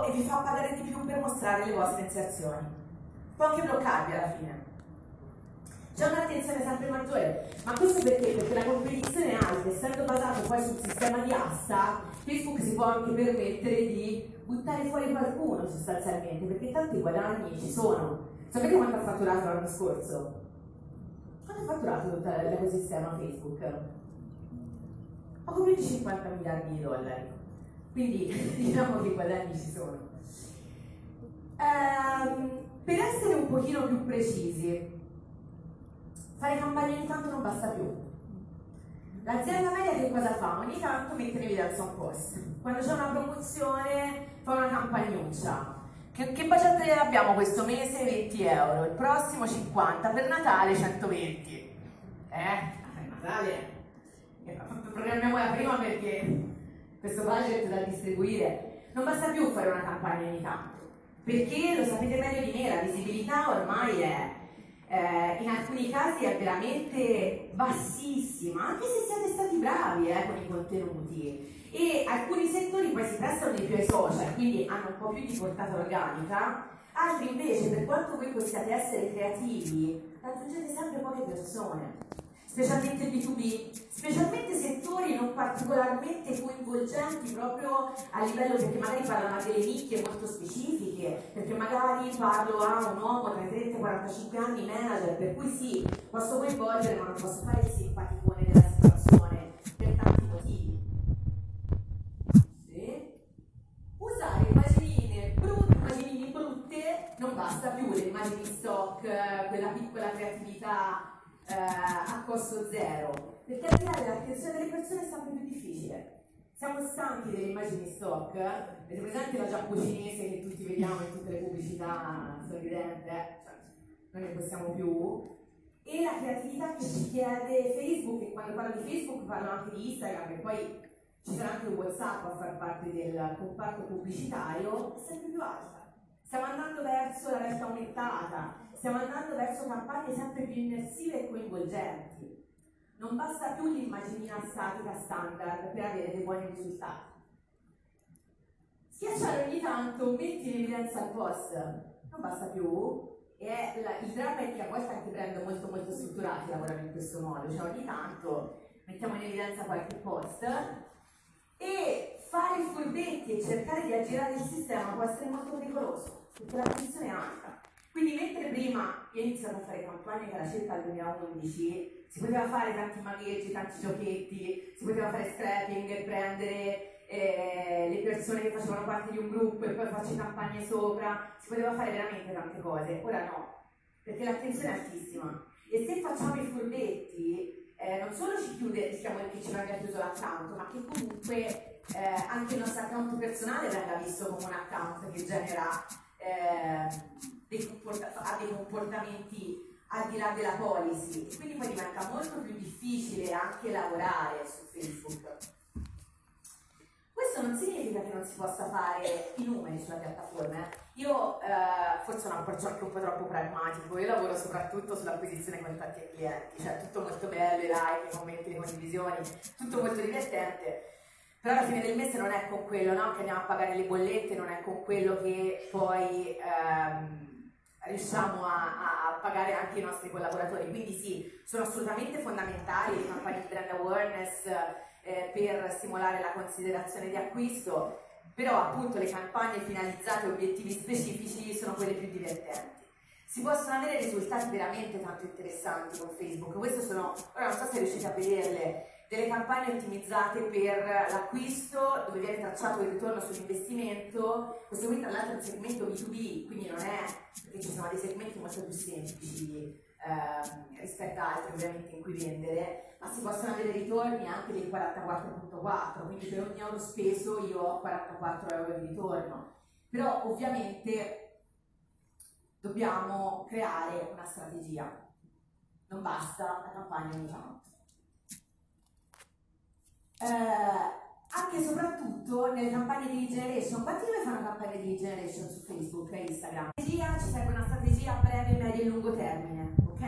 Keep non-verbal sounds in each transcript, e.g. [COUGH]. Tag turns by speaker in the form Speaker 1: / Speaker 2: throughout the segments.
Speaker 1: e vi fa pagare di più per mostrare le vostre inserzioni. Può anche bloccarvi alla fine. C'è un'attenzione sempre maggiore, ma questo perché? Perché la competizione è alta, essendo basato poi sul sistema di asta, Facebook si può anche permettere di buttare fuori qualcuno sostanzialmente, perché tanti guadagni ci sono. Sapete quanto ha fatturato l'anno scorso? Quanto ha fatturato tutto l'ecosistema Facebook? Poco più di 50 miliardi di dollari. Quindi [LAUGHS] diciamo che i guadagni ci sono. Ehm, per essere un pochino più precisi, fare campagne ogni tanto non basta più. L'azienda media che cosa fa? Ogni tanto mette in evidenza un post. Quando c'è una promozione fa una campagnuccia. Che, che budget abbiamo questo mese? 20 euro, il prossimo 50, per Natale 120. Eh? Natale? Eh, programmiamola prima perché questo budget da distribuire non basta più fare una campagna ogni tanto. Perché lo sapete meglio di me, la visibilità ormai è eh, in alcuni casi è veramente bassissima, anche se siete stati bravi eh, con i contenuti. E alcuni settori poi si prestano di più ai social, quindi hanno un po' più di portata organica, altri invece, per quanto voi possiate essere creativi, raggiungete sempre poche persone specialmente B2B, specialmente settori non particolarmente coinvolgenti proprio a livello perché magari parlano a delle nicchie molto specifiche, perché magari parlo a un uomo tra i 30 e i 45 anni manager, per cui sì, posso coinvolgere ma non posso fare il simpaticone della situazione per tanti motivi. Sì. Usare immaginine brutte, immaginine brutte non basta più, le immagini stock, quella piccola creatività eh, a costo zero, perché attirare l'attenzione delle persone è sempre più difficile. Siamo stanchi delle immagini stock, avete presente la giappo cinese che tutti vediamo in tutte le pubblicità sorridente? Cioè, noi ne possiamo più. E la creatività che ci chiede Facebook, e quando parlo di Facebook parlo anche di Instagram, e poi ci sarà anche Whatsapp a far parte del comparto pubblicitario, è sempre più alta. Stiamo andando verso la realtà aumentata, stiamo andando verso campagne sempre più immersive e coinvolgenti. Non basta più l'immaginina statica standard per avere dei buoni risultati. Schiacciare ogni tanto, metti in evidenza il post, non basta più. E la, il dramma è che a volte anche brand molto molto strutturati lavorano in questo modo, cioè ogni tanto mettiamo in evidenza qualche post e fare i furbetti e cercare di aggirare il sistema può essere molto pericoloso, perché la tensione è alta. Quindi mentre prima io ho a fare campagne che era circa il 2011, si poteva fare tanti magheggi, tanti giochetti, si poteva fare scrapping, prendere eh, le persone che facevano parte di un gruppo e poi farci campagne sopra, si poteva fare veramente tante cose. Ora no, perché l'attenzione è altissima. E se facciamo i furbetti, eh, non solo ci chiude, rischiamo che ci venga chiuso l'account, ma che comunque eh, anche il nostro account personale venga visto come un account che genera eh, dei ha dei comportamenti al di là della policy e quindi poi diventa molto più difficile anche lavorare su Facebook. Questo non significa che non si possa fare i numeri sulla piattaforma. Eh. Io eh, forse ho un approccio anche un po' troppo pragmatico, io lavoro soprattutto sull'acquisizione contatti ai clienti, cioè tutto molto bello, i like, i commenti, le condivisioni, tutto molto divertente, però alla fine del mese non è con quello no? che andiamo a pagare le bollette, non è con quello che poi... Ehm, riusciamo a, a, pagare anche i nostri collaboratori. Quindi sì, sono assolutamente fondamentali le campagne di brand awareness eh, per stimolare la considerazione di acquisto, però appunto le campagne finalizzate a obiettivi specifici sono quelle più divertenti. Si possono avere risultati veramente tanto interessanti con Facebook, queste sono, ora non so se riuscite a vederle, delle campagne ottimizzate per l'acquisto dove viene tracciato il ritorno sull'investimento, questo qui tra l'altro è un segmento B2B, quindi non è, perché ci sono dei segmenti molto più semplici eh, rispetto a altri ovviamente in cui vendere, ma si possono avere ritorni anche del 44.4, quindi per ogni euro speso io ho 44 euro di ritorno. Però ovviamente dobbiamo creare una strategia, non basta la campagna ogni tanto eh, anche e soprattutto nelle campagne di lead generation. Quanti di voi fanno campagne di lead generation su Facebook e Instagram? Ci serve una strategia a breve, medio e lungo termine, ok?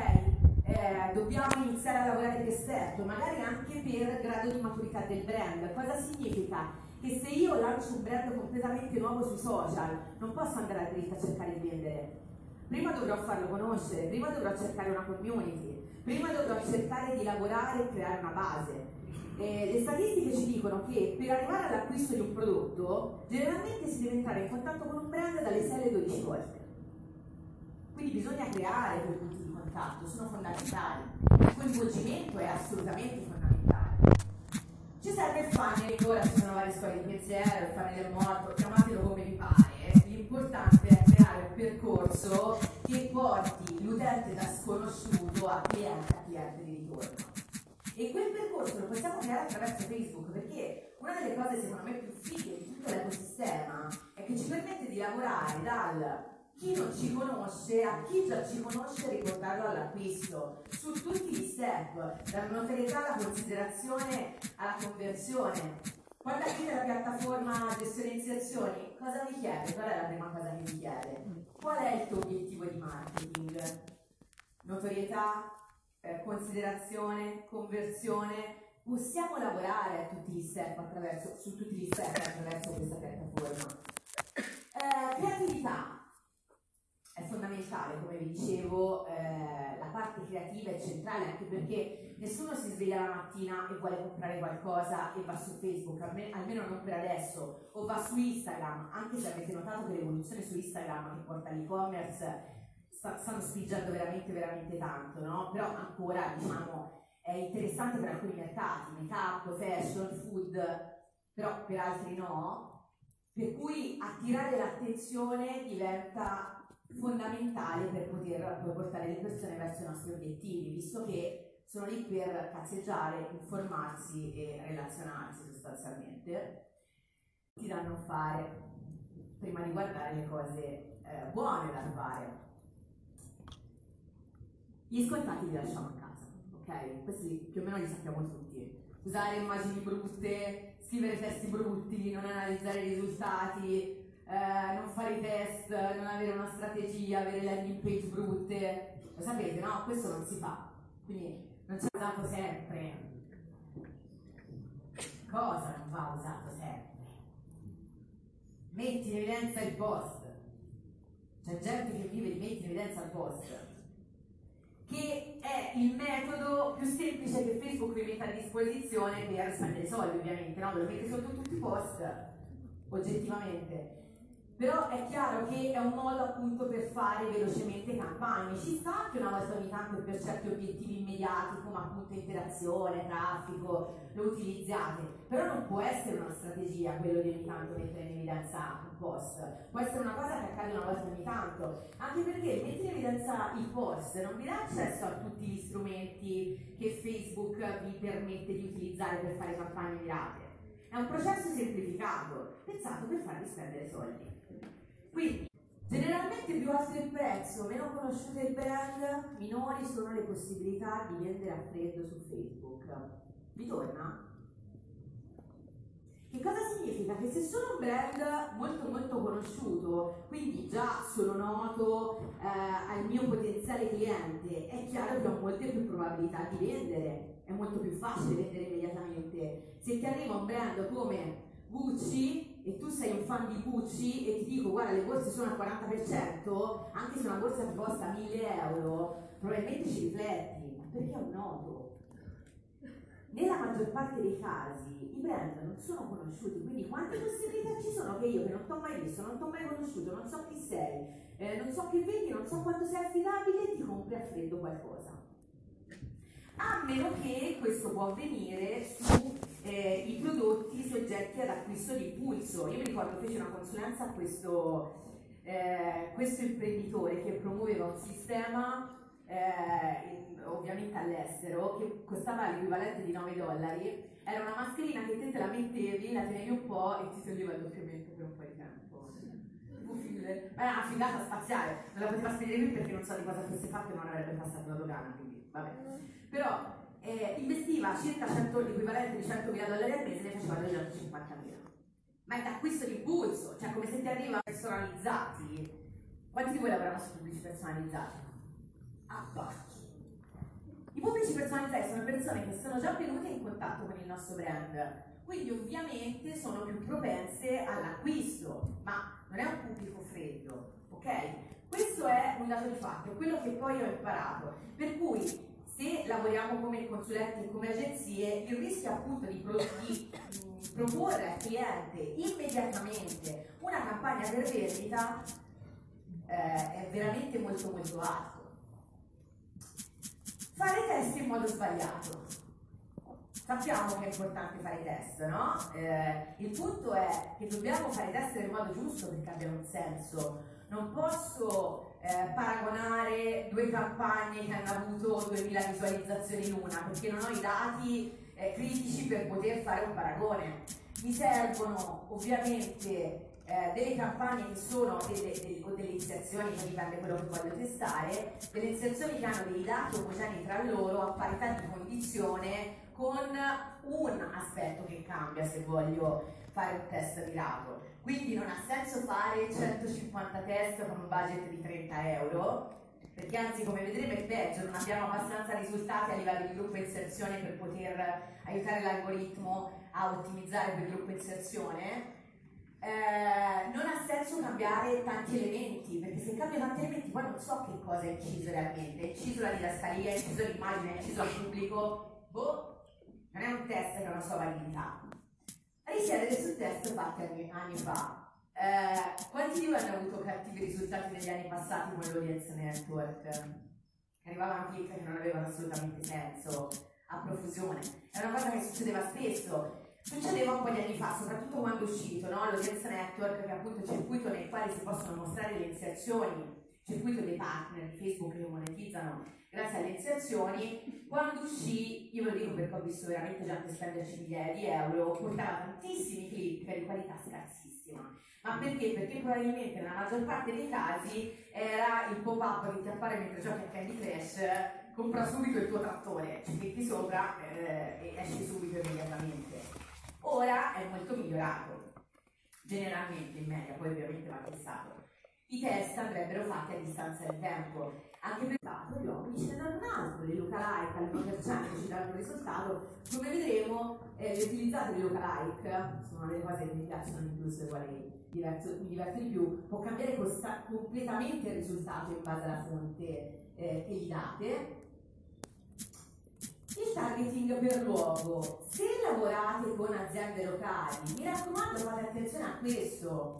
Speaker 1: Eh, dobbiamo iniziare a lavorare step, magari anche per grado di maturità del brand. Cosa significa? che se io lancio un brand completamente nuovo sui social, non posso andare a dritta a cercare di vendere. Prima dovrò farlo conoscere, prima dovrò cercare una community, prima dovrò cercare di lavorare e creare una base. Eh, le statistiche ci dicono che per arrivare all'acquisto di un prodotto generalmente si deve entrare in contatto con un brand dalle 6 alle 12 volte. Quindi bisogna creare quei punti di contatto, sono fondamentali. Il coinvolgimento è assolutamente fondamentale. Ci serve il funnel, ora ci sono varie scuole di pensiero, il funnel del morto, chiamatelo come vi pare. L'importante è creare un percorso che porti l'utente da sconosciuto a cliente a cliente di. E quel percorso lo possiamo creare attraverso Facebook perché una delle cose secondo me più fighe di tutto l'ecosistema è che ci permette di lavorare dal chi non ci conosce a chi già ci conosce riportarlo all'acquisto su tutti gli step, dalla notorietà alla considerazione alla conversione. Quando aprite la piattaforma gestione iniziazioni, cosa vi chiede? Qual è la prima cosa che vi chiede? Qual è il tuo obiettivo di marketing? Notorietà, eh, considerazione, conversione, possiamo lavorare tutti gli step su tutti gli step attraverso questa piattaforma. Eh, creatività. È fondamentale, come vi dicevo, eh, la parte creativa è centrale anche perché nessuno si sveglia la mattina e vuole comprare qualcosa e va su Facebook, almeno non per adesso, o va su Instagram, anche se avete notato che l'evoluzione su Instagram che porta all'e-commerce stanno spingendo veramente, veramente tanto, no? Però ancora, diciamo, è interessante per alcuni mercati, make-up, fashion, food, però per altri no. Per cui attirare l'attenzione diventa fondamentale per poter portare le persone verso i nostri obiettivi, visto che sono lì per cazzeggiare, informarsi e relazionarsi sostanzialmente. Ti danno fare prima di guardare le cose eh, buone da fare. Gli scontati li lasciamo a casa, ok? Questi più o meno li sappiamo tutti. Usare immagini brutte, scrivere testi brutti, non analizzare i risultati, eh, non fare i test, non avere una strategia, avere landing page brutte. Lo sapete, no? Questo non si fa. Quindi non c'è usato sempre. Cosa non va usato sempre? Metti in evidenza il post. C'è gente che vive di metti in evidenza il post che è il metodo più semplice che Facebook vi mette a disposizione per spendere soldi, ovviamente, no? Ve lo mette sotto tutti i post, oggettivamente. Però è chiaro che è un modo appunto per fare velocemente campagne. Ci sta che una volta ogni tanto per certi obiettivi immediati, come appunto interazione, traffico, lo utilizzate. Però non può essere una strategia quello di ogni tanto mettere in evidenza un post. Può essere una cosa che accade una volta tanto. Anche perché mettere in evidenza il post non vi dà accesso a tutti gli strumenti che Facebook vi permette di utilizzare per fare campagne mirate. È un processo semplificato, pensato per farvi spendere soldi. Quindi, generalmente più alto il prezzo, meno conosciuto il brand, minori sono le possibilità di vendere a freddo su Facebook. Vi torna? Che cosa significa? Che se sono un brand molto molto conosciuto, quindi già sono noto eh, al mio potenziale cliente, è chiaro che ho molte più probabilità di vendere, è molto più facile vendere immediatamente. Se ti arriva un brand come Gucci, e tu sei un fan di Gucci e ti dico guarda le borse sono al 40%, anche se una borsa ti costa 1000 euro, probabilmente ci rifletti, ma perché è un noto? Nella maggior parte dei casi i brand non sono conosciuti, quindi quante possibilità ci sono che io che non ti ho mai visto, non ti ho mai conosciuto, non so chi sei, eh, non so che vendi, non so quanto sei affidabile, ti compri a freddo qualcosa. A meno che questo può avvenire su eh, i prodotti soggetti ad acquisto di impulso. Io mi ricordo feci una consulenza a questo, eh, questo imprenditore che promuoveva un sistema eh, in, ovviamente all'estero che costava l'equivalente di 9 dollari. Era una mascherina che te, te la mettevi, la tenevi un po' e ti toglieva il doppiamento per un po' di tempo. Era una figata spaziale, non la poteva spedire qui perché non so di cosa fosse fatto e non avrebbe passato la dogana, quindi vabbè. Però eh, investiva circa 100, l'equivalente di 100.000 dollari al mese e ne faceva 250.000. Ma è d'acquisto di impulso, cioè come se ti arrivano personalizzati. Quanti di voi lavorano su pubblici personalizzati? Basta. I pubblici personalizzati sono persone che sono già venute in contatto con il nostro brand quindi ovviamente sono più propense all'acquisto, ma non è un pubblico freddo, ok? Questo è un dato di fatto, quello che poi ho imparato. Per cui se lavoriamo come consulenti e come agenzie, il rischio appunto di, pro- di proporre al cliente immediatamente una campagna per vendita eh, è veramente molto molto alto. Fare test in modo sbagliato. Sappiamo che è importante fare i test, no? Eh, il punto è che dobbiamo fare i test nel modo giusto perché abbiano un senso. Non posso eh, paragonare due campagne che hanno avuto 2000 visualizzazioni l'una perché non ho i dati eh, critici per poter fare un paragone. Mi servono ovviamente eh, delle campagne che sono delle, delle, o delle inserzioni, poi dipende quello che voglio testare, delle inserzioni che hanno dei dati omogenei tra loro a parità di condizione con un aspetto che cambia se voglio fare un test mirato. Quindi non ha senso fare 150 test con un budget di 30 euro, perché anzi come vedremo è peggio, non abbiamo abbastanza risultati a livello di gruppo inserzione per poter aiutare l'algoritmo a ottimizzare quel gruppo inserzione eh, non ha senso cambiare tanti elementi, perché se cambio tanti elementi poi non so che cosa è inciso realmente. È inciso la didascalia, è inciso l'immagine, è inciso il pubblico. Boh, non è un test che ha una sua validità. Risiedete sul test fatti anni, anni fa. Eh, quanti di voi hanno avuto cattivi risultati negli anni passati con l'audience network? Arrivavano click che non avevano assolutamente senso, a profusione. È una cosa che succedeva spesso Succedeva un po' di anni fa, soprattutto quando è uscito no? l'audience network, che è appunto il circuito nel quale si possono mostrare le inserzioni, circuito dei partner di Facebook che monetizzano grazie alle inserzioni. Quando uscì, io ve lo dico perché ho visto veramente gente spenderci migliaia di euro, portava tantissimi click di qualità scarsissima. Ma perché? Perché probabilmente nella maggior parte dei casi era il pop-up che ti appare mentre giochi a Candy Crush, compra subito il tuo trattore, ci clicchi sopra eh, e esci subito immediatamente. Ora è molto migliorato, generalmente in media, poi ovviamente va testato. I test andrebbero fatti a distanza del tempo, anche per dato gli uomini ce ne danno un altro, le lookalike al 1% ci danno un risultato, come vedremo eh, le utilizzate le lookalike, sono delle cose che mi piacciono di più, sulle quali mi diverto di più, può cambiare costa- completamente il risultato in base alla fonte eh, che gli date, il targeting per luogo. Se lavorate con aziende locali, mi raccomando fate attenzione a questo.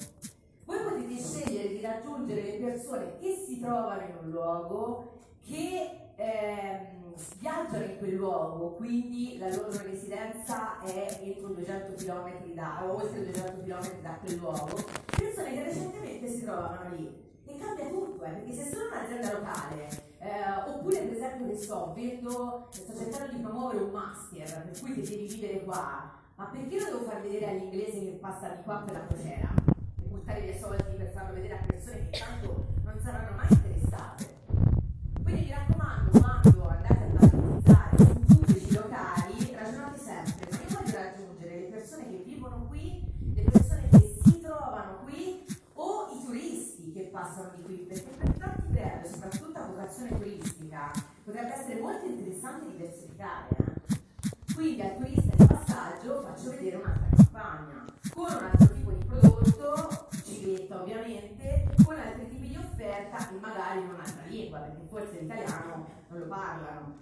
Speaker 1: Voi potete scegliere di raggiungere le persone che si trovano in un luogo, che ehm, viaggiano in quel luogo, quindi la loro residenza è entro 200 km da, o oltre 200 km da quel luogo, persone che recentemente si trovavano lì. E cambia tutto, eh, perché se sono un'azienda locale che so, vedo, sto cercando di promuovere un master, per cui ti devi vivere qua, ma perché lo devo far vedere agli inglesi che passano di qua per la crociera? E buttare via soldi per farlo vedere a persone che tanto non saranno mai interessate. Quindi mi raccomando, quando e magari in un'altra lingua, perché forse l'italiano non lo parlano.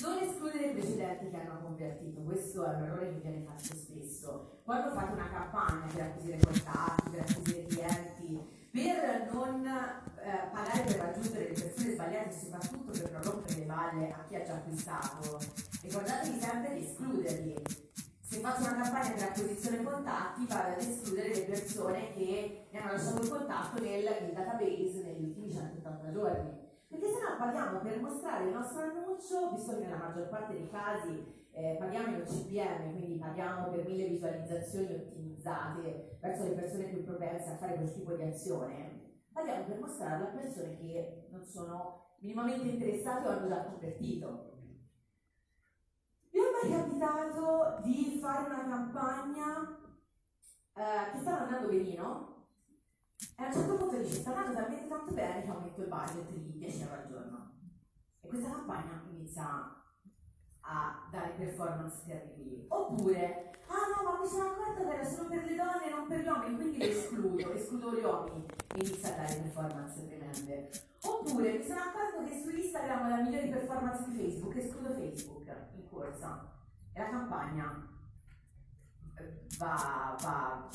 Speaker 1: Non escludere i precedenti che hanno convertito, questo è un errore che viene fatto spesso. Quando fate una campagna per acquisire contatti, per acquisire clienti, per non eh, pagare per raggiungere le persone sbagliate, soprattutto per non rompere le balle a chi ha già acquistato, ricordatevi sempre di escluderli. Se faccio una campagna per acquisizione contatti, vado ad escludere le persone che mi hanno lasciato il contatto nel, nel database negli ultimi 180 giorni perché se no paghiamo per mostrare il nostro annuncio, visto che nella maggior parte dei casi eh, paghiamo in CPM, quindi paghiamo per mille visualizzazioni ottimizzate verso le persone più propense a fare questo tipo di azione, paghiamo per mostrarlo a persone che non sono minimamente interessate o hanno già convertito. Vi è mai capitato di fare una campagna eh, che stava andando benino? E a un certo punto dice, sta andando talmente tanto bene che aumento il budget di 10 euro al giorno. E questa campagna inizia a dare performance terribili. Oppure, ah no, ma mi sono accorta che era solo per le donne e non per gli uomini, quindi le escludo, escludo gli uomini e inizia a dare performance tremende. Oppure mi sono accorto che su Instagram la migliore performance di Facebook, escludo Facebook in corsa. E la campagna va, va,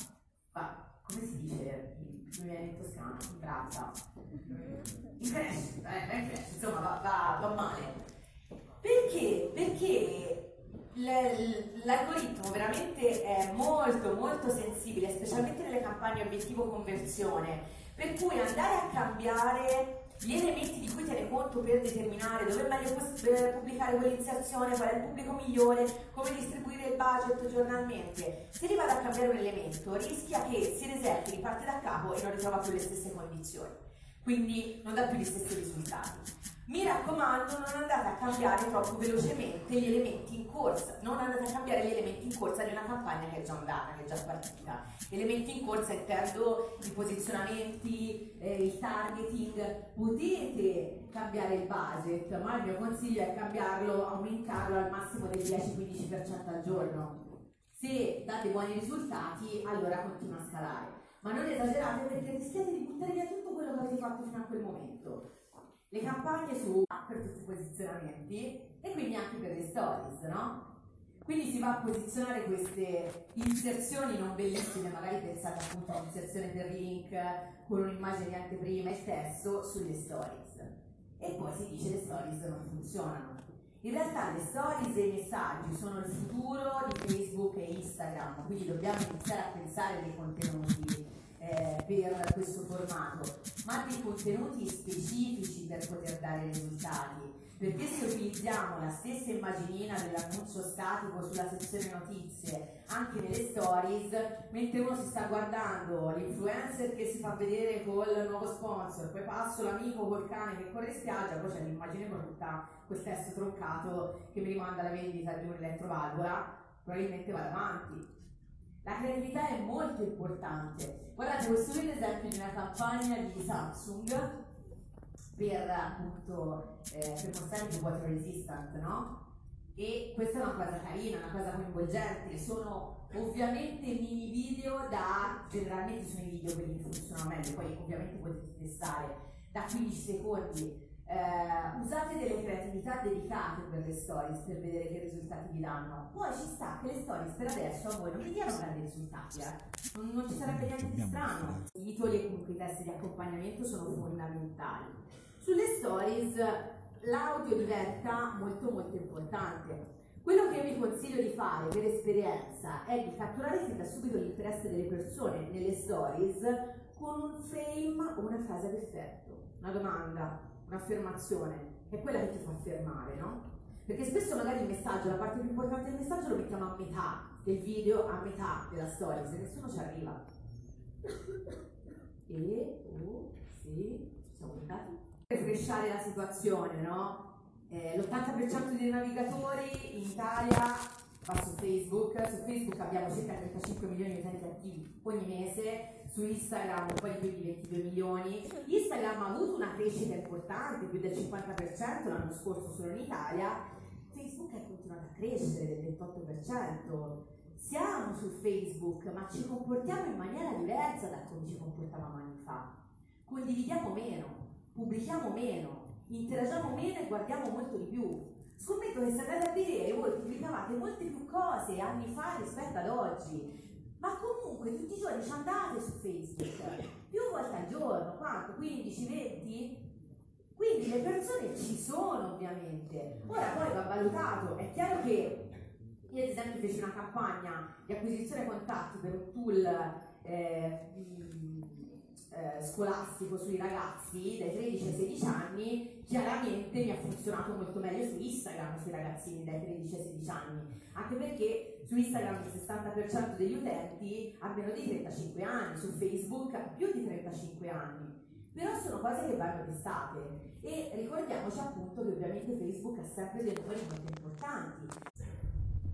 Speaker 1: va, come si dice in, in toscano, in braccia, in crash, eh, in crash, insomma va, va, va male. Perché? Perché l'algoritmo veramente è molto molto sensibile, specialmente nelle campagne obiettivo conversione, per cui andare a cambiare gli elementi di cui tiene conto per determinare dove è meglio eh, pubblicare quell'iniziazione, qual è il pubblico migliore, come distribuire il budget giornalmente. Se ne vado a cambiare un elemento, rischia che si resetti, riparte da capo e non ritrova più le stesse condizioni. Quindi non dà più gli stessi risultati. Mi raccomando, non andate a cambiare troppo velocemente gli elementi in corsa, non andate a cambiare gli elementi in corsa di una campagna che è già andata, che è già partita. Elementi in corsa intendo i posizionamenti, eh, il targeting, potete cambiare il budget, ma il mio consiglio è cambiarlo, aumentarlo al massimo del 10-15% al giorno. Se date buoni risultati, allora continua a scalare. Ma non esagerate perché rischiate di buttare via tutto quello che avete fatto fino a quel momento le campagne su per tutti i posizionamenti e quindi anche per le stories, no? Quindi si va a posizionare queste inserzioni non bellissime, magari pensate appunto a un'inserzione per link con un'immagine di anteprima e testo sulle stories. E poi si dice le stories non funzionano. In realtà le stories e i messaggi sono il futuro di Facebook e Instagram, quindi dobbiamo iniziare a pensare dei contenuti eh, per questo formato, ma dei contenuti specifici per poter dare risultati. Perché se utilizziamo la stessa immaginina dell'annuncio statico sulla sezione notizie anche nelle stories, mentre uno si sta guardando l'influencer che si fa vedere col nuovo sponsor, poi passo l'amico col cane che corre spiaggia, poi c'è l'immagine brutta, quel testo troncato che mi rimanda alla vendita di un'elettrovalvola, probabilmente vado avanti. La creatività è molto importante. Guardate, questo qui è l'esempio di una campagna di Samsung per appunto eh, per mostrare il water resistant, no? E questa è una cosa carina, una cosa coinvolgente, sono ovviamente mini video da, generalmente sono i video quelli che funzionano meglio, poi ovviamente potete testare da 15 secondi eh, usate delle creatività dedicate per le stories per vedere che risultati vi danno. Poi ci sta che le stories per adesso a voi non vi diano grandi risultati, eh? non, non, ci sarebbe niente di strano. I titoli e comunque i test di accompagnamento sono fondamentali. Sulle stories l'audio diventa molto molto importante. Quello che io vi consiglio di fare per esperienza è di catturare fin da subito l'interesse delle persone nelle stories con un frame o una frase ad effetto, una domanda, un'affermazione, è quella che ti fa fermare, no? Perché spesso magari il messaggio, la parte più importante del messaggio lo mettiamo a metà del video, a metà della storia, se nessuno ci arriva. E, oh, sì, ci siamo andati. Per fresciare la situazione, no? Eh, l'80% dei navigatori in Italia va su Facebook, su Facebook abbiamo circa 35 milioni di utenti attivi ogni mese, su Instagram un po' di più di 22 milioni. Instagram ha avuto una crescita importante, più del 50% l'anno scorso solo in Italia. Facebook è continuato a crescere del 28%. Siamo su Facebook, ma ci comportiamo in maniera diversa da come ci comportavamo anni fa. Condividiamo meno, pubblichiamo meno, interagiamo meno e guardiamo molto di più. Scommetto che se andate a vedere voi pubblicavate molte più cose anni fa rispetto ad oggi ma comunque tutti i giorni ci andate su Facebook, più volte al giorno, quanto? 15, 20? Quindi le persone ci sono ovviamente. Ora poi va valutato, è chiaro che io ad esempio feci una campagna di acquisizione contatti per un tool eh, eh, scolastico sui ragazzi dai 13 ai 16 anni, chiaramente mi ha funzionato molto meglio su Instagram sui ragazzini dai 13 ai 16 anni, anche perché su Instagram il 60% degli utenti ha meno di 35 anni, su Facebook ha più di 35 anni. Però sono cose che vanno testate e ricordiamoci appunto che ovviamente Facebook ha sempre dei numeri molto importanti.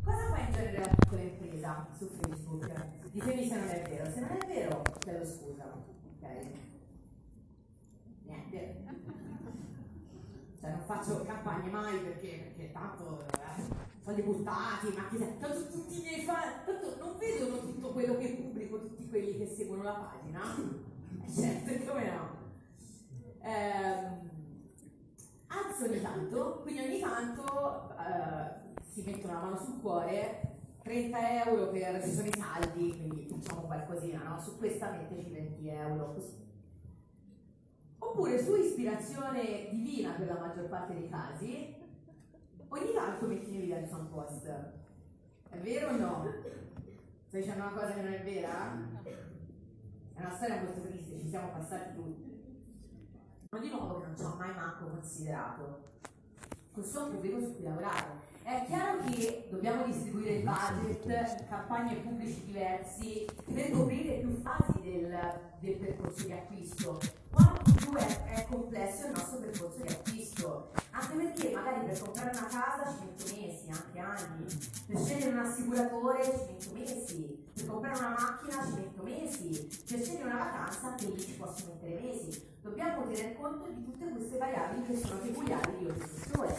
Speaker 1: Cosa fa in genere la piccola impresa su Facebook? Ditemi se non è vero, se non è vero chiedo scusa ok? Niente. cioè non faccio campagne mai perché, perché tanto eh, soldi buttati, ma che tanto tutti i miei fan, tanto non vedono tutto quello che pubblico, tutti quelli che seguono la pagina. Eh, certo, come no? Eh, alzo ogni tanto, quindi ogni tanto eh, si mettono la mano sul cuore 30 euro per ci sono i saldi, quindi facciamo qualcosina, no? Su questa metteci 20 euro, così. Oppure su ispirazione divina per la maggior parte dei casi, ogni tanto metti in evidenza un post. È vero o no? Stai dicendo una cosa che non è vera? È una storia molto triste, ci siamo passati tutti. Ma di nuovo che non ci ho mai manco considerato. Questo è un su cui lavorare. È chiaro che dobbiamo distribuire il budget campagne pubbliche diversi per coprire più fasi del, del percorso di acquisto. Quanto più è, è, complesso il nostro percorso di acquisto, anche perché magari per comprare una casa ci metto mesi, anche anni, per scegliere un assicuratore ci metto mesi, per comprare una macchina ci metto mesi, per scegliere una vacanza anche lì ci posso mettere mesi. Dobbiamo tener conto di tutte queste variabili che sono peculiari di ogni settore.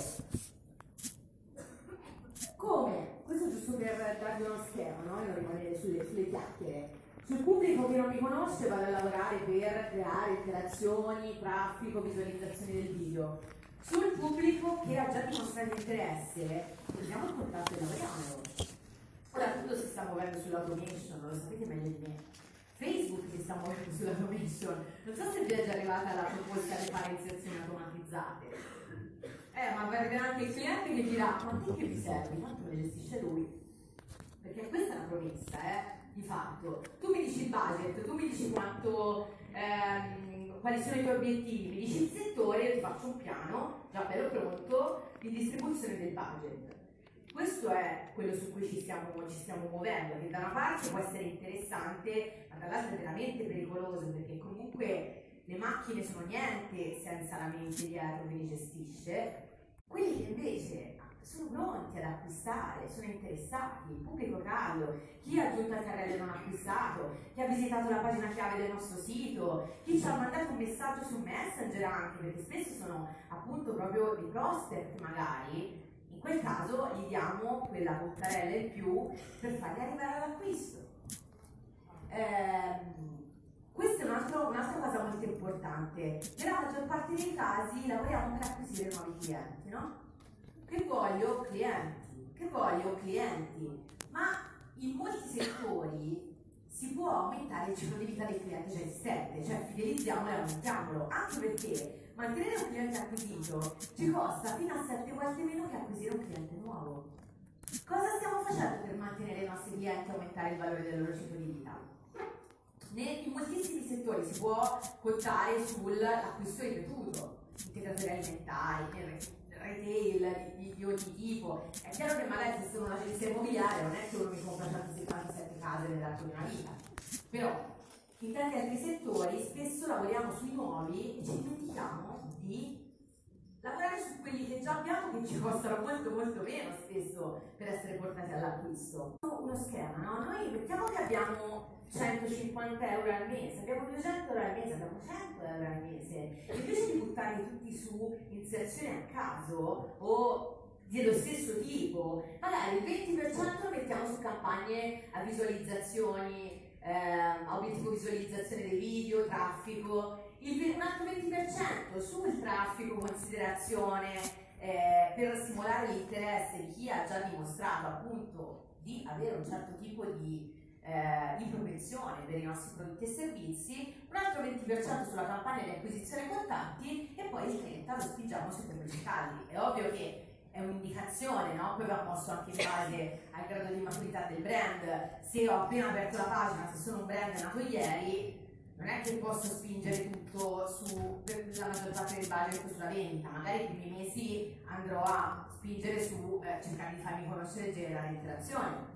Speaker 1: Come? Questo è giusto per darvi uno schema, no? Non rimanere sulle, sulle chiacchiere. Sul pubblico che non mi conosce vado a lavorare per creare interazioni, traffico, visualizzazioni del video. Sul pubblico che ha già dimostrato interesse, prendiamo il contatto e lavoriamo. Ora tutto si sta muovendo sull'automation, lo sapete meglio di me. Facebook si sta muovendo sull'automation. Non so se vi è già arrivata la proposta di fare iniziazioni automatizzate eh, ma verrà anche il cliente che dirà, ma te che mi servi? Tanto le gestisce lui. Perché questa è una promessa, eh, di fatto. Tu mi dici il budget, tu mi dici quanto, ehm, quali sono i tuoi obiettivi, mi dici il settore, io ti faccio un piano, già bello pronto, di distribuzione del budget. Questo è quello su cui ci stiamo, ci stiamo muovendo, che da una parte può essere interessante, ma dall'altra è veramente pericoloso, perché comunque le macchine sono niente senza la mente dietro che li gestisce. Quelli che invece sono pronti ad acquistare, sono interessati, il pubblico caldo, chi ha aggiunto al carrello non acquistato, chi ha visitato la pagina chiave del nostro sito, chi ci ha mandato un messaggio su Messenger anche, perché spesso sono appunto proprio dei prospect magari, quel caso gli diamo quella puntarella in più per farli arrivare all'acquisto. Eh, questa è un un'altra cosa molto importante. Nella maggior parte dei casi lavoriamo per acquisire nuovi clienti, no? Che voglio clienti, che voglio clienti, ma in molti settori si può aumentare il ciclo di vita del cliente già esistente, cioè fidelizziamolo e aumentiamolo, anche perché mantenere un cliente acquisito ci costa fino a 7 volte meno che acquisire un cliente nuovo. Cosa stiamo facendo per mantenere i nostri clienti e aumentare il valore del loro ciclo di vita? in moltissimi settori si può contare sull'acquisto ripetuto, integratori alimentari, retail di, di, ogni tipo. È chiaro che magari se sono un'agenzia immobiliare non è che uno mi compra 177 case nell'arco di una vita, però in tanti altri settori spesso lavoriamo sui nuovi e ci dimentichiamo di lavorare su quelli che già abbiamo che ci costano molto molto meno spesso per essere portati all'acquisto. Uno schema, no? Noi mettiamo che abbiamo 150 euro al mese, abbiamo 200 euro al mese, abbiamo 100 euro al mese. Invece di buttarli tutti su iniziazioni a caso o dello stesso tipo, magari il 20% lo mettiamo su campagne a visualizzazioni, eh, a obiettivo visualizzazione dei video, traffico, il, un altro 20% sul traffico, considerazione, eh, per stimolare l'interesse di chi ha già dimostrato appunto di avere un certo tipo di eh, di protezione per i nostri prodotti e servizi, un altro 20% sulla campagna di acquisizione contatti e poi il 30% lo spingiamo sui pubblicitari. È ovvio che è un'indicazione, no? Poi va posto anche in base al grado di maturità del brand. Se ho appena aperto la pagina, se sono un brand nato ieri, non è che posso spingere tutto su la maggior parte del budget sulla vendita, magari i primi mesi andrò a spingere su eh, cercare di farmi conoscere e generare interazioni.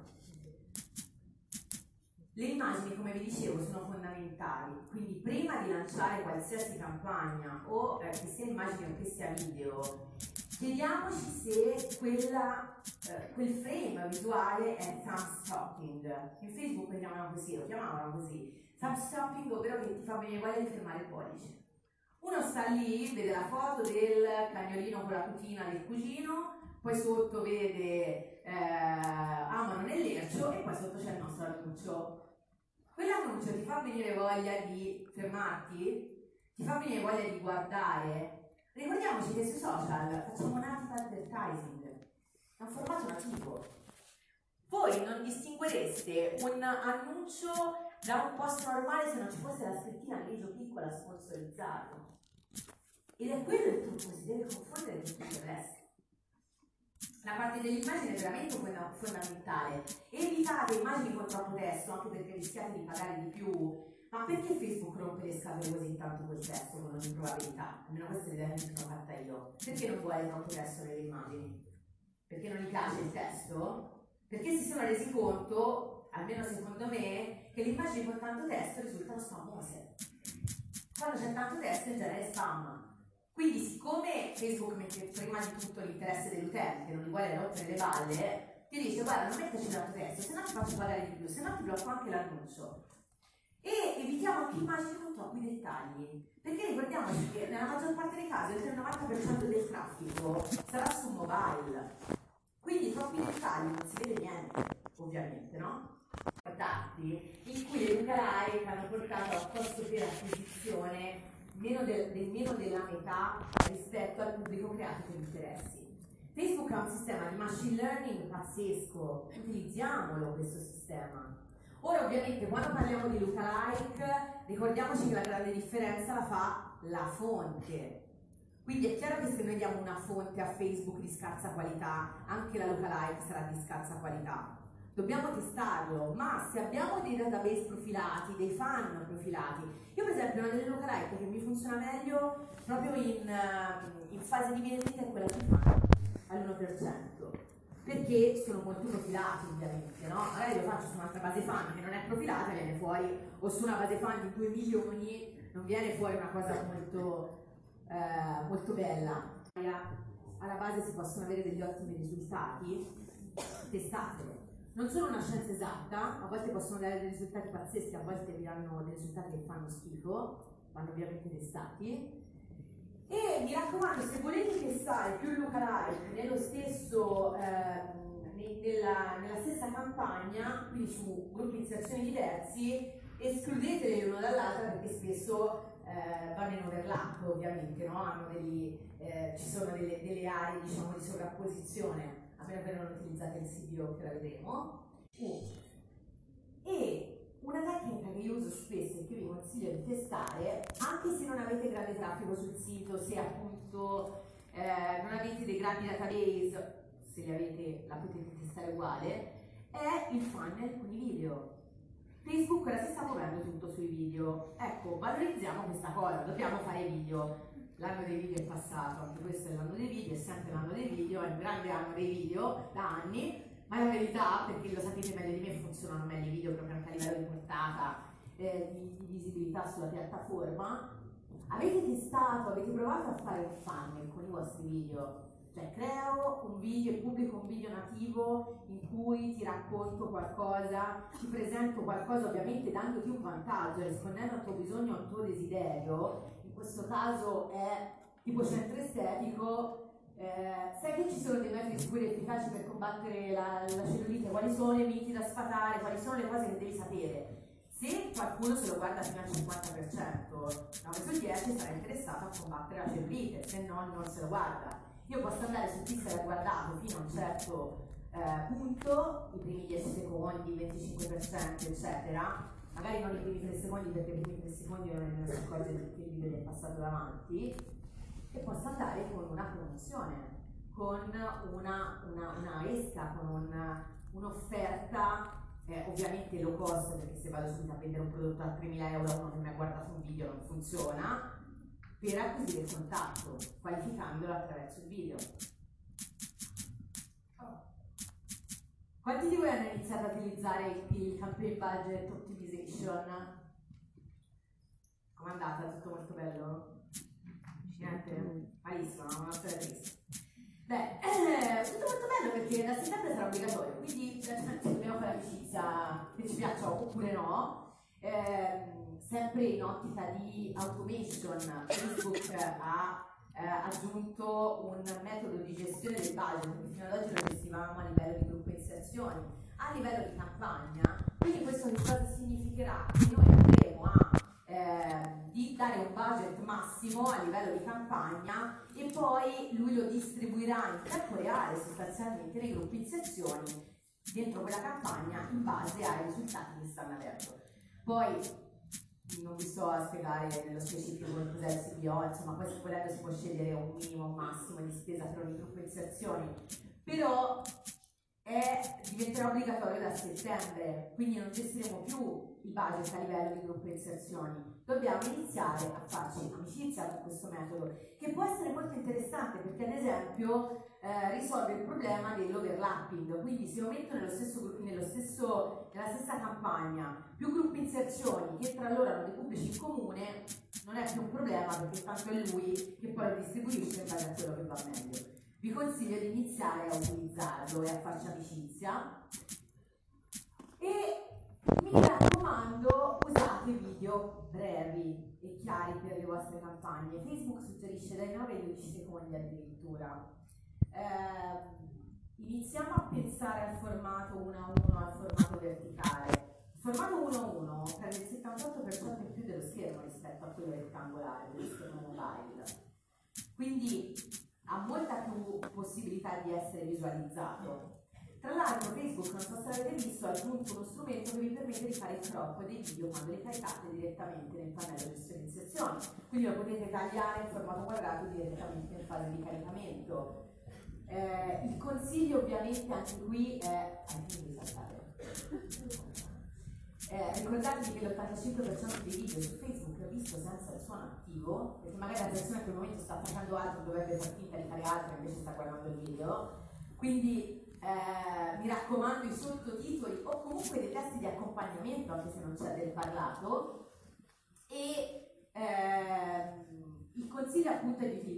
Speaker 1: Le immagini, come vi dicevo, sono fondamentali, quindi prima di lanciare qualsiasi campagna o eh, che sia immagine o che sia video, chiediamoci se quella, eh, quel frame visuale è thumb. In Facebook lo chiamavano così, lo chiamavano così. Thumb ovvero che ti fa venire voglia di fermare il pollice. Uno sta lì, vede la foto del cagnolino con la cucina del cugino, poi sotto vede eh, amano nell'ercio e poi sotto c'è il nostro annuncio. Quell'annuncio ti fa venire voglia di fermarti? Ti fa venire voglia di guardare? Ricordiamoci che sui social facciamo native advertising, è un formato nativo. Voi non distinguereste un annuncio da un post normale se non ci fosse la scrittina grigio piccola sponsorizzato. Ed è quello il trucco, si deve confondere con tutto il resto. La parte dell'immagine è veramente fondamentale. Evitate immagini con troppo testo, anche perché rischiate di pagare di più. Ma perché Facebook rompe le scatole così tanto col testo con ogni probabilità? Almeno questa è l'idea che mi sono fatta io. Perché non vuole troppo testo nelle immagini? Perché non gli piace il testo? Perché si sono resi conto, almeno secondo me, che le immagini con tanto testo risultano spammose. Quando c'è tanto testo in genere spam. Quindi siccome Facebook mette prima di tutto l'interesse dell'utente, non gli vuole rompere le balle, ti dice guarda non metterci tanto testo, se no ti faccio pagare di più, se no ti blocco anche l'annuncio. E evitiamo anche immagini troppi dettagli, perché ricordiamoci che nella maggior parte dei casi oltre il 90% del traffico sarà su mobile, quindi troppi dettagli non si vede niente, ovviamente, no? Dati in cui le lookalike hanno portato a costo per acquisizione meno del, del meno della metà rispetto al pubblico creato per interessi. Facebook ha un sistema di machine learning pazzesco, utilizziamolo questo sistema. Ora ovviamente quando parliamo di lookalike ricordiamoci che la grande differenza la fa la fonte. Quindi è chiaro che se noi diamo una fonte a Facebook di scarsa qualità, anche la lookalike sarà di scarsa qualità dobbiamo testarlo, ma se abbiamo dei database profilati, dei fan profilati, io per esempio una delle lookalike che mi funziona meglio proprio in, uh, in fase di vendita è quella di fan, all'1%, perché sono molto profilati ovviamente, no? Magari lo faccio su un'altra base fan che non è profilata, viene fuori, o su una base fan di 2 milioni, non viene fuori una cosa molto, uh, molto bella. Alla base si possono avere degli ottimi risultati, testatelo non sono una scienza esatta, a volte possono dare dei risultati pazzeschi, a volte vi danno dei risultati che fanno schifo, vanno ovviamente testati. E mi raccomando, se volete testare più lookalike nello stesso, eh, nella, nella, stessa campagna, quindi su gruppi di inserzioni diversi, escludeteli l'uno dall'altra perché spesso eh, vanno in overlap ovviamente, no? degli, eh, ci sono delle, delle aree diciamo, di sovrapposizione a meno che non utilizzate il CDO che la vedremo. E una tecnica che io uso spesso e che vi consiglio di testare, anche se non avete grande traffico sul sito, se appunto eh, non avete dei grandi database, se li avete la potete testare uguale, è il funnel con i video. Facebook ora si sta muovendo tutto sui video. Ecco, valorizziamo questa cosa, dobbiamo fare video l'anno dei video è passato, anche questo è l'anno dei video, è sempre l'anno dei video, è un grande anno dei video da anni, ma è la verità, perché lo sapete meglio di me, funzionano meglio i video proprio anche a livello di portata, eh, di, di, visibilità sulla piattaforma. Avete testato, avete provato a fare un funnel con i vostri video? Cioè creo un video pubblico un video nativo in cui ti racconto qualcosa, ti presento qualcosa ovviamente dandoti un vantaggio, rispondendo al tuo bisogno, al tuo desiderio, questo caso è tipo centro estetico, eh, sai che ci sono dei metodi sicuri e efficaci per combattere la, la cellulite? Quali sono i miti da sfatare? Quali sono le cose che devi sapere? Se qualcuno se lo guarda fino al 50%, 9 su 10 sarà interessato a combattere la cellulite, se no non se lo guarda. Io posso andare su chi si è guardato fino a un certo eh, punto, i primi 10 secondi, 25%, eccetera, magari non i primi 3 secondi perché i primi 3 secondi non ne si accorge che il video è passato davanti e andare con una promozione, con una, una, una esca, con una, un'offerta eh, ovviamente low cost perché se vado subito a vendere un prodotto a 3.000 euro uno che mi ha guardato un video non funziona per acquisire il contatto qualificandolo attraverso il video Quanti di voi hanno iniziato ad utilizzare il campaign budget optimization? Com'è andata? Tutto molto bello? Niente? Malissimo, una storia triste. Beh, eh, tutto molto bello perché da settembre sarà obbligatorio, quindi dobbiamo fare amicizia, che ci piaccia oppure no. Eh, sempre in ottica di automation, Facebook [LAUGHS] ha eh, aggiunto un metodo di gestione del budget che fino ad oggi lo gestivamo a livello di gruppo inserzioni, a livello di campagna. Quindi questo che cosa significherà? Che noi andremo a eh, di dare un budget massimo a livello di campagna e poi lui lo distribuirà in tempo reale sostanzialmente nei gruppi inserzioni dentro quella campagna in base ai risultati che stanno avendo. Poi non vi sto a spiegare nello specifico cos'è il CPO, insomma se volete si può scegliere un minimo, un massimo di spesa per ogni gruppo inserzioni, però è, diventerà obbligatorio da settembre, quindi non gestiremo più il budget a livello di gruppo inserzioni, dobbiamo iniziare a farci amicizia con questo metodo, che può essere molto interessante perché ad esempio eh, risolve il problema dell'overlapping, quindi se io metto nello stesso, nello stesso, nella stessa campagna più gruppi inserzioni che tra loro hanno dei pubblici in comune, non è più un problema perché tanto è lui che poi lo distribuisce in base a quello che va meglio. Vi consiglio di iniziare a utilizzarlo e a farci amicizia e mi raccomando usate video brevi e chiari per le vostre campagne. Facebook suggerisce dai 9 ai 12 secondi addirittura eh, iniziamo a pensare al formato 1 a 1, al formato verticale. Il formato 1 a 1 prende il 78% in più dello schermo rispetto a quello rettangolare, dello schermo mobile. Quindi ha molta più possibilità di essere visualizzato. Tra l'altro Facebook, non so se avete visto, ha aggiunto uno strumento che vi permette di fare il crop dei video quando li caricate direttamente nel pannello gestione inserzione. Quindi lo potete tagliare in formato quadrato direttamente in fase di caricamento. Eh, il consiglio ovviamente anche qui è... Eh, ricordatevi che l'85% dei video su Facebook visto senza il suono attivo, perché magari la persona in quel momento sta facendo altro, dovrebbe far finta di fare altro, invece sta guardando il video. Quindi eh, mi raccomando i sottotitoli o comunque dei testi di accompagnamento, anche se non c'è del parlato. E ehm, il consiglio appunto è di utilizzare